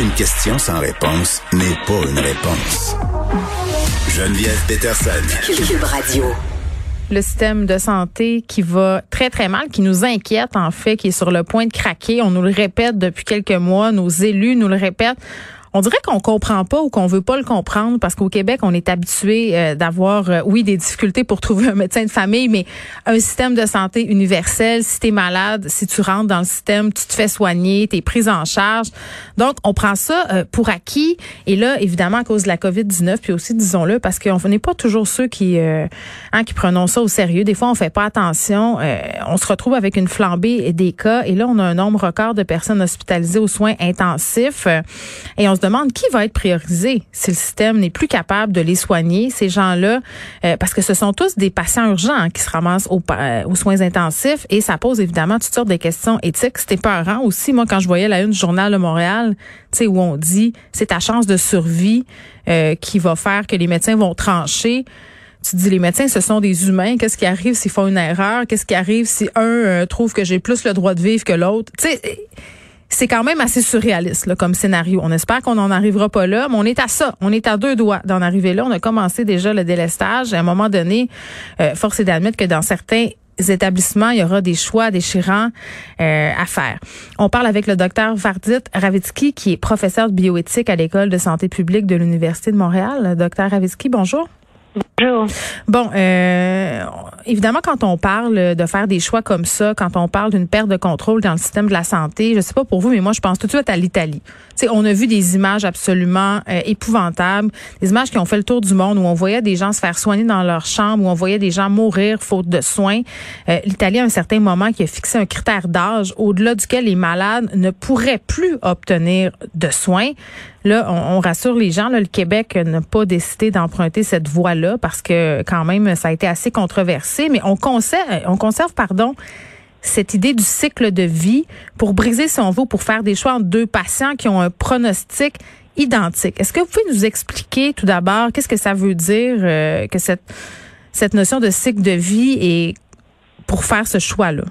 Une question sans réponse n'est pas une réponse. Geneviève Peterson. Cube Radio. Le système de santé qui va très, très mal, qui nous inquiète, en fait, qui est sur le point de craquer. On nous le répète depuis quelques mois. Nos élus nous le répètent on dirait qu'on comprend pas ou qu'on veut pas le comprendre parce qu'au Québec, on est habitué euh, d'avoir, euh, oui, des difficultés pour trouver un médecin de famille, mais un système de santé universel. Si tu es malade, si tu rentres dans le système, tu te fais soigner, tu es prise en charge. Donc, on prend ça euh, pour acquis. Et là, évidemment, à cause de la COVID-19, puis aussi, disons-le, parce qu'on n'est pas toujours ceux qui, hein, qui prenons ça au sérieux. Des fois, on fait pas attention. on se retrouve avec une flambée des cas. Et là, on a un nombre record de personnes hospitalisées aux soins intensifs. et on se demande qui va être priorisé si le système n'est plus capable de les soigner, ces gens-là, euh, parce que ce sont tous des patients urgents qui se ramassent euh, aux, soins intensifs et ça pose évidemment toutes sortes de questions éthiques. C'était peurant aussi, moi, quand je voyais la une du Journal de Montréal, tu où on dit c'est ta chance de survie euh, qui va faire que les médecins vont trancher. Tu dis les médecins ce sont des humains. Qu'est-ce qui arrive s'ils font une erreur? Qu'est-ce qui arrive si un trouve que j'ai plus le droit de vivre que l'autre? Tu sais c'est quand même assez surréaliste là, comme scénario. On espère qu'on n'en arrivera pas là, mais on est à ça. On est à deux doigts d'en arriver là. On a commencé déjà le délestage. À un moment donné, euh, force est d'admettre que dans certains établissements, il y aura des choix déchirants euh, à faire. On parle avec le docteur Vardit Ravitsky, qui est professeur de bioéthique à l'École de santé publique de l'Université de Montréal. Docteur Ravitsky, bonjour. Bonjour. Bon, euh, évidemment, quand on parle de faire des choix comme ça, quand on parle d'une perte de contrôle dans le système de la santé, je sais pas pour vous, mais moi, je pense tout de suite à l'Italie. sais, on a vu des images absolument euh, épouvantables, des images qui ont fait le tour du monde où on voyait des gens se faire soigner dans leur chambre, où on voyait des gens mourir faute de soins. Euh, L'Italie, à un certain moment, qui a fixé un critère d'âge au-delà duquel les malades ne pourraient plus obtenir de soins. Là, on, rassure les gens. Là, le Québec n'a pas décidé d'emprunter cette voie-là parce que quand même, ça a été assez controversé. Mais on conserve, on conserve, pardon, cette idée du cycle de vie pour briser, si on pour faire des choix entre deux patients qui ont un pronostic identique. Est-ce que vous pouvez nous expliquer tout d'abord qu'est-ce que ça veut dire euh, que cette cette notion de cycle de vie et pour faire ce choix-là?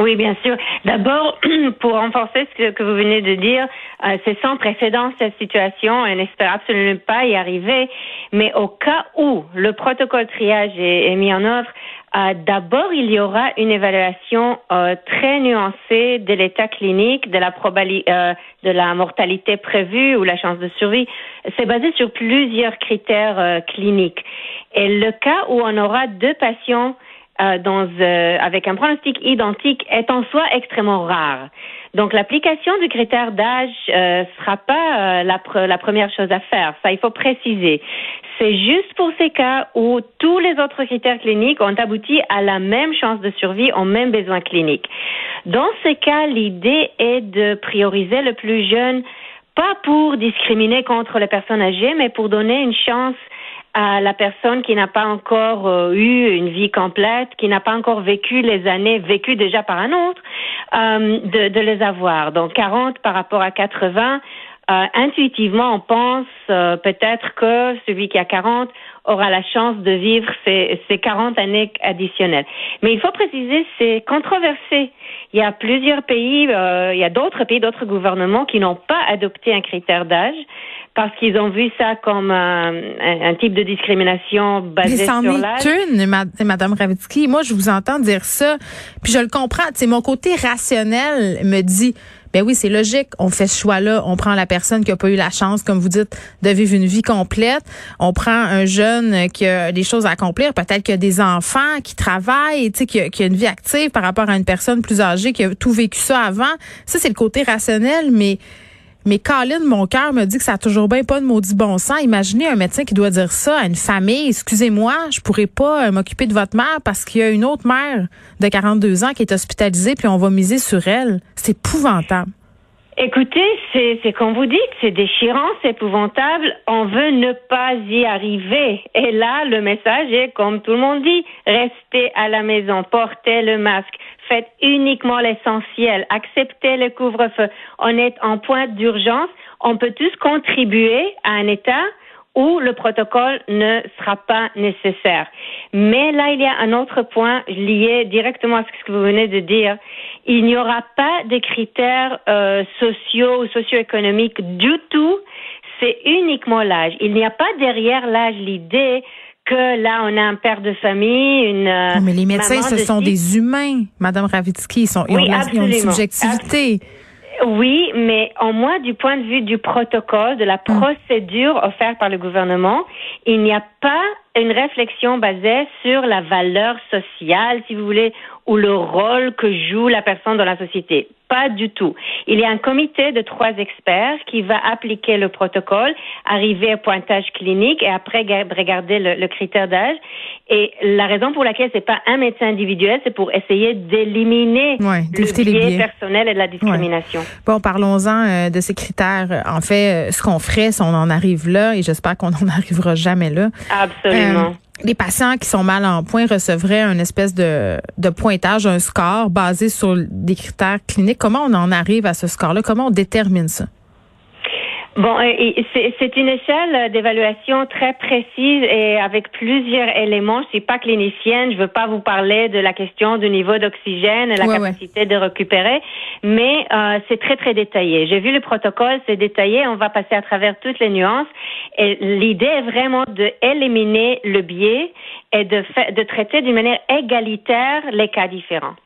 Oui, bien sûr. D'abord, pour renforcer ce que vous venez de dire, euh, c'est sans précédent cette situation. On n'espère absolument pas y arriver. Mais au cas où le protocole triage est, mis en œuvre, euh, d'abord, il y aura une évaluation euh, très nuancée de l'état clinique, de la probabilité, de la mortalité prévue ou la chance de survie. C'est basé sur plusieurs critères cliniques. Et le cas où on aura deux patients euh, euh, avec un pronostic identique est en soi extrêmement rare. Donc l'application du critère d'âge euh, sera pas la, la, première chose à faire. Ça, il faut préciser. C'est juste pour ces cas où tous les autres critères cliniques ont abouti à la même chance de survie, aux mêmes besoins cliniques. Dans ces cas, l'idée est de prioriser le plus jeune, pas pour discriminer contre les personnes âgées, mais pour donner une chance à la personne qui n'a pas encore euh, eu une vie complète, qui n'a pas encore vécu les années vécues déjà par un autre, euh, de, de, les avoir. Donc 40 par rapport à 80, euh, intuitivement, on pense euh, peut-être que celui qui a 40 aura la chance de vivre ces, ces 40 années additionnelles. Mais il faut préciser, c'est controversé. Il y a plusieurs pays, il y a d'autres pays, d'autres gouvernements qui n'ont pas adopté un critère d'âge parce qu'ils ont vu ça comme un, un, type de discrimination basée sur l'âge. une, Madame Ravitsky. Moi, je vous entends dire ça, puis je le comprends. C'est mon côté rationnel me dit. Ben oui, c'est logique. On fait ce choix-là. On prend la personne qui a pas eu la chance, comme vous dites, de vivre une vie complète. On prend un jeune qui a des choses à accomplir. Peut-être qu'il a des enfants qui travaillent, tu sais, qui, qui a une vie active par rapport à une personne plus âgée qui a tout vécu ça avant. Ça, c'est le côté rationnel, mais mais Colin, mon cœur me dit que ça a toujours bien pas de maudit bon sens. Imaginez un médecin qui doit dire ça à une famille. Excusez-moi, je pourrais pas euh, m'occuper de votre mère parce qu'il y a une autre mère de 42 ans qui est hospitalisée puis on va miser sur elle. C'est épouvantable. Écoutez, c'est comme vous dites, c'est déchirant, c'est épouvantable. On veut ne pas y arriver. Et là, le message est, comme tout le monde dit, restez à la maison, portez le masque, faites uniquement l'essentiel, acceptez le couvre-feu. On est en point d'urgence. On peut tous contribuer à un état où le protocole ne sera pas nécessaire. Mais là, il y a un autre point lié directement à ce que vous venez de dire. Il n'y aura pas de critères euh, sociaux ou socio-économiques du tout. C'est uniquement l'âge. Il n'y a pas derrière l'âge l'idée que là, on a un père de famille, une. Non, mais les médecins, ce sont des humains, Madame Ravitsky. Ils, sont, ils, ont, une subjectivité. Oui, mais en moins du point de vue du protocole, de la hmm. procédure offerte par le gouvernement, il n'y a pas une réflexion basée sur la valeur sociale, si vous voulez, ou le rôle que joue la personne dans la société. Pas du tout. Il y a un comité de trois experts qui va appliquer le protocole, arriver au pointage clinique et après regarder le, critère d'âge. Et la raison pour laquelle c'est pas un médecin individuel, c'est pour essayer d'éliminer le biais personnel et de la discrimination. Bon, parlons-en euh, de ces critères. En fait, euh, ce qu'on ferait si on en arrive là, et j'espère qu'on n'en arrivera jamais là. Absolument. Euh, les patients qui sont mal en point recevraient un espèce de, de pointage, un score basé sur des critères cliniques. Comment on en arrive à ce score-là? Comment on détermine ça? Bon, c'est une échelle d'évaluation très précise et avec plusieurs éléments. Je suis pas clinicienne, je veux pas vous parler de la question du niveau d'oxygène et la capacité de récupérer, mais euh, c'est très très détaillé. J'ai vu le protocole, c'est détaillé. On va passer à travers toutes les nuances. Et l'idée est vraiment de éliminer le biais et de, de traiter d'une manière égalitaire les cas différents.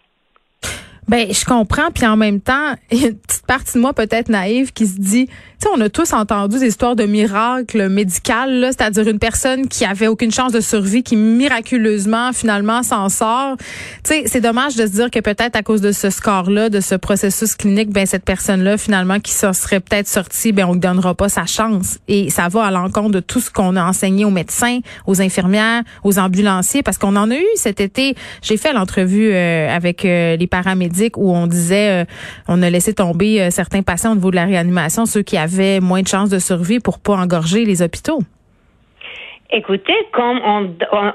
Ben, je comprends, puis en même temps, il y a une petite partie de moi peut-être naïve qui se dit, on a tous entendu des histoires de miracles médicales, c'est-à-dire une personne qui avait aucune chance de survie, qui miraculeusement finalement s'en sort. Tu sais, c'est dommage de se dire que peut-être à cause de ce score-là, de ce processus clinique, ben cette personne-là finalement qui se serait peut-être sortie, ben on lui donnera pas sa chance. Et ça va à l'encontre de tout ce qu'on a enseigné aux médecins, aux infirmières, aux ambulanciers, parce qu'on en a eu cet été. J'ai fait l'entrevue euh, avec euh, les paramédicaux où on disait euh, on a laissé tomber euh, certains patients au niveau de la réanimation, ceux qui avaient moins de chances de survie pour pas engorger les hôpitaux? Écoutez, comme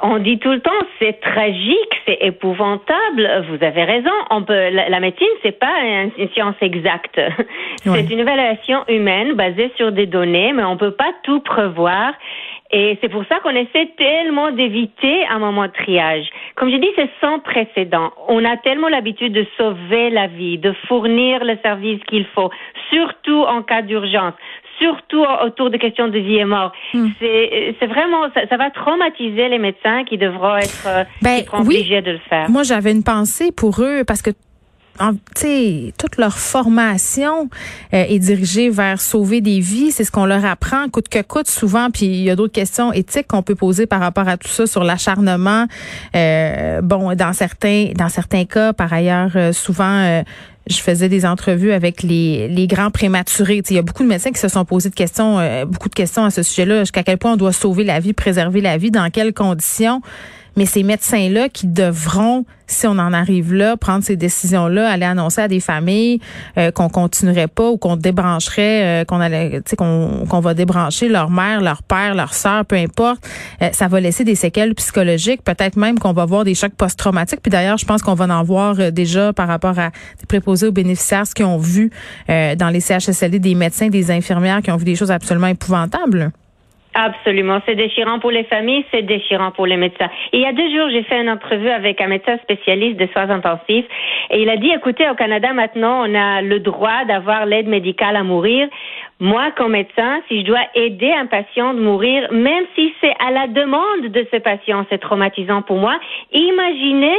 on, dit tout le temps, c'est tragique, c'est épouvantable. Vous avez raison. On peut, la, médecine, c'est pas une science exacte. C'est une évaluation humaine basée sur des données, mais on peut pas tout prévoir. Et c'est pour ça qu'on essaie tellement d'éviter un moment de triage. Comme je dis, c'est sans précédent. On a tellement l'habitude de sauver la vie, de fournir le service qu'il faut, surtout en cas d'urgence, surtout autour de questions de vie et mort. Hmm. C'est vraiment, ça, va traumatiser les médecins qui devront être euh, ben, obligés de le faire. Moi, j'avais une pensée pour eux parce que toute leur formation euh, est dirigée vers sauver des vies. C'est ce qu'on leur apprend coûte que coûte souvent. Puis il y a d'autres questions éthiques qu'on peut poser par rapport à tout ça sur l'acharnement. Euh, bon, dans certains dans certains cas, par ailleurs, euh, souvent je faisais des entrevues avec les, les grands prématurés. Il y a beaucoup de médecins qui se sont posés de questions, beaucoup de questions à ce sujet-là. Jusqu'à quel point on doit sauver la vie, préserver la vie, dans quelles conditions. Mais ces médecins-là qui devront, si on en arrive là, prendre ces décisions-là, aller annoncer à des familles euh, qu'on continuerait pas ou qu'on débrancherait, euh, qu'on allait, qu'on va débrancher leur mère, leur père, leur sœur, peu importe, euh, ça va laisser des séquelles psychologiques, peut-être même qu'on va voir des chocs post-traumatiques. Puis d'ailleurs, je pense qu'on va en voir déjà par rapport à des préposés aux bénéficiaires, ce qu'ils ont vu dans les CHSLD, des médecins, des infirmières qui ont vu des choses absolument épouvantables. Absolument. C'est déchirant pour les familles, c'est déchirant pour les médecins. il y a deux jours, j'ai fait une entrevue avec un médecin spécialiste de soins intensifs et il a dit, écoutez, au Canada, maintenant, on a le droit d'avoir l'aide médicale à mourir. Moi, comme médecin, si je dois aider un patient de mourir, même si c'est à la demande de ce patient, c'est traumatisant pour moi. Imaginez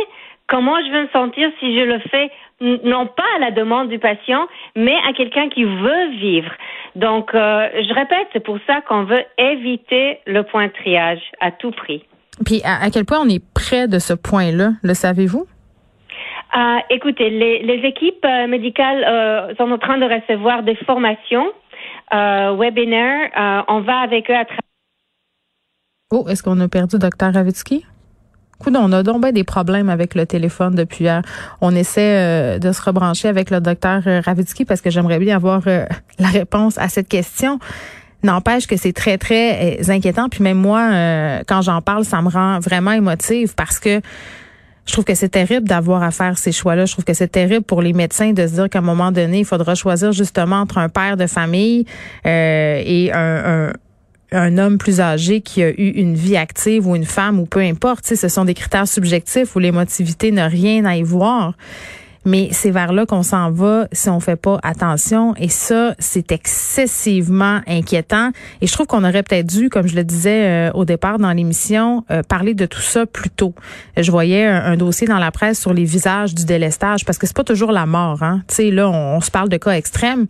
comment je vais me sentir si je le fais non pas à la demande du patient, mais à quelqu'un qui veut vivre. Donc, euh, je répète, c'est pour ça qu'on veut éviter le point de triage à tout prix. Puis, à, quel point on est près de ce point-là, le savez-vous? Euh, écoutez, les, équipes euh, médicales sont en train de recevoir des formations, webinaires. on va avec eux à travers. Oh, est-ce qu'on a perdu Dr. Ravitsky? On a donc des problèmes avec le téléphone depuis hier. On essaie euh, de se rebrancher avec le docteur euh, Ravitsky parce que j'aimerais bien avoir euh, la réponse à cette question. N'empêche que c'est très, très inquiétant. Puis même moi, quand j'en parle, ça me rend vraiment émotive parce que je trouve que c'est terrible d'avoir à faire ces choix-là. Je trouve que c'est terrible pour les médecins de se dire qu'à un moment donné, il faudra choisir justement entre un père de famille et un un homme plus âgé qui a eu une vie active ou une femme ou peu importe. Ce sont des critères subjectifs où l'émotivité n'a rien à y voir. Mais c'est vers là qu'on s'en va si on fait pas attention. Et ça, c'est excessivement inquiétant. Et je trouve qu'on aurait peut-être dû, comme je le disais euh, au départ dans l'émission, euh, parler de tout ça plus tôt. Je voyais un, dossier dans la presse sur les visages du délestage, parce que c'est pas toujours la mort. Hein? Tu sais, là, on se parle de cas extrêmes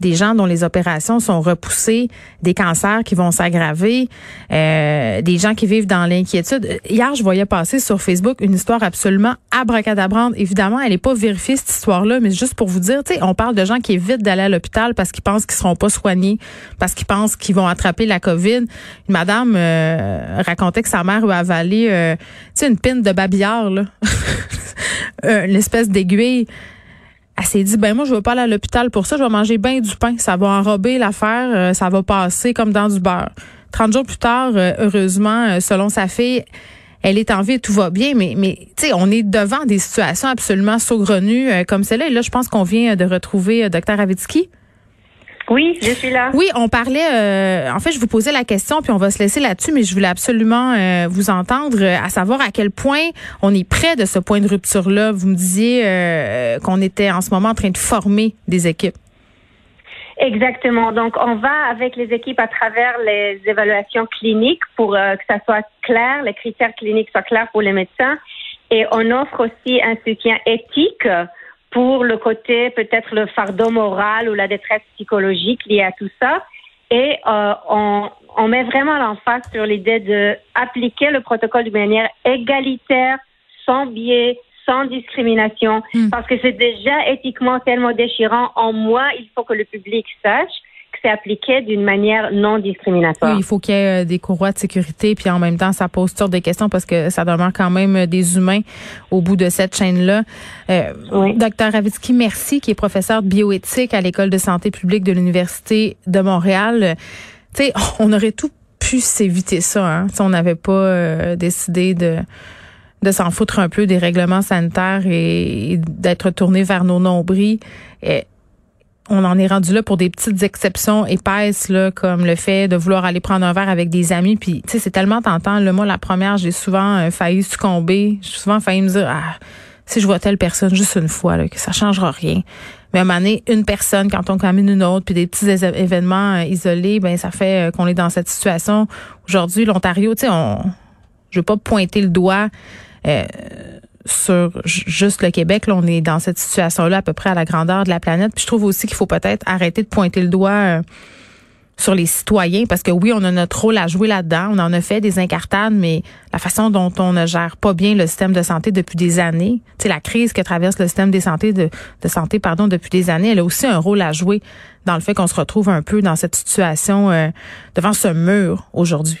des gens dont les opérations sont repoussées, des cancers qui vont s'aggraver, euh, des gens qui vivent dans l'inquiétude. Hier, je voyais passer sur Facebook une histoire absolument abracadabrante. Évidemment, elle n'est pas vérifiée, cette histoire-là, mais juste pour vous dire, on parle de gens qui évitent d'aller à l'hôpital parce qu'ils pensent qu'ils seront pas soignés, parce qu'ils pensent qu'ils vont attraper la COVID. Une madame euh, racontait que sa mère a avalé, euh, une pine de babillard, là. une espèce d'aiguille elle s'est dit ben moi je veux pas aller à l'hôpital pour ça, je vais manger bien du pain, ça va enrober l'affaire, euh, ça va passer comme dans du beurre. 30 jours plus tard, euh, heureusement, euh, selon sa fille, elle est en vie tout va bien, mais, mais tu sais, on est devant des situations absolument saugrenues comme celle-là. Et là, je pense qu'on vient de retrouver Dr. Avitsky. Oui, je suis là. Oui, on parlait. Euh, en fait, je vous posais la question, puis on va se laisser là-dessus, mais je voulais absolument euh, vous entendre, euh, à savoir à quel point on est près de ce point de rupture-là. Vous me disiez qu'on était en ce moment en train de former des équipes. Exactement. Donc, on va avec les équipes à travers les évaluations cliniques pour que ça soit clair, les critères cliniques soient clairs pour les médecins. Et on offre aussi un soutien éthique pour le côté peut-être le fardeau moral ou la détresse psychologique liée à tout ça. Et euh, on, on met vraiment l'emphase sur l'idée de appliquer le protocole de manière égalitaire, sans biais, sans discrimination, hmm. parce que c'est déjà éthiquement tellement déchirant. En moi, il faut que le public sache c'est appliqué d'une manière non discriminatoire. Oui, il faut qu'il y ait euh, des courroies de sécurité, puis en même temps, ça pose toutes des questions parce que ça demeure quand même euh, des humains au bout de cette chaîne-là. Euh, Docteur Ravitsky, merci, qui est professeur de bioéthique à l'École de santé publique de l'Université de Montréal. Tu sais, on aurait tout pu s'éviter ça, hein, si on n'avait pas décidé de de s'en foutre un peu des règlements sanitaires et, d'être tourné vers nos nombris. Et, on en est rendu là pour des petites exceptions épaisses là comme le fait de vouloir aller prendre un verre avec des amis. Puis tu sais c'est tellement tentant le moi la première j'ai souvent euh, failli succomber. J'ai souvent failli me dire ah si je vois telle personne juste une fois là que ça changera rien mais à un moment donné une personne quand on commune une autre puis des petits événements euh, isolés ben ça fait euh, qu'on est dans cette situation. Aujourd'hui l'Ontario tu sais on je veux pas pointer le doigt sur juste le Québec. Là, on est dans cette situation-là à peu près à la grandeur de la planète. Puis je trouve aussi qu'il faut peut-être arrêter de pointer le doigt euh, sur les citoyens parce que oui, on a notre rôle à jouer là-dedans. On en a fait des incartades, mais la façon dont on ne gère pas bien le système de santé depuis des années, c'est la crise que traverse le système de santé de, de, santé pardon depuis des années, elle a aussi un rôle à jouer dans le fait qu'on se retrouve un peu dans cette situation euh, devant ce mur aujourd'hui.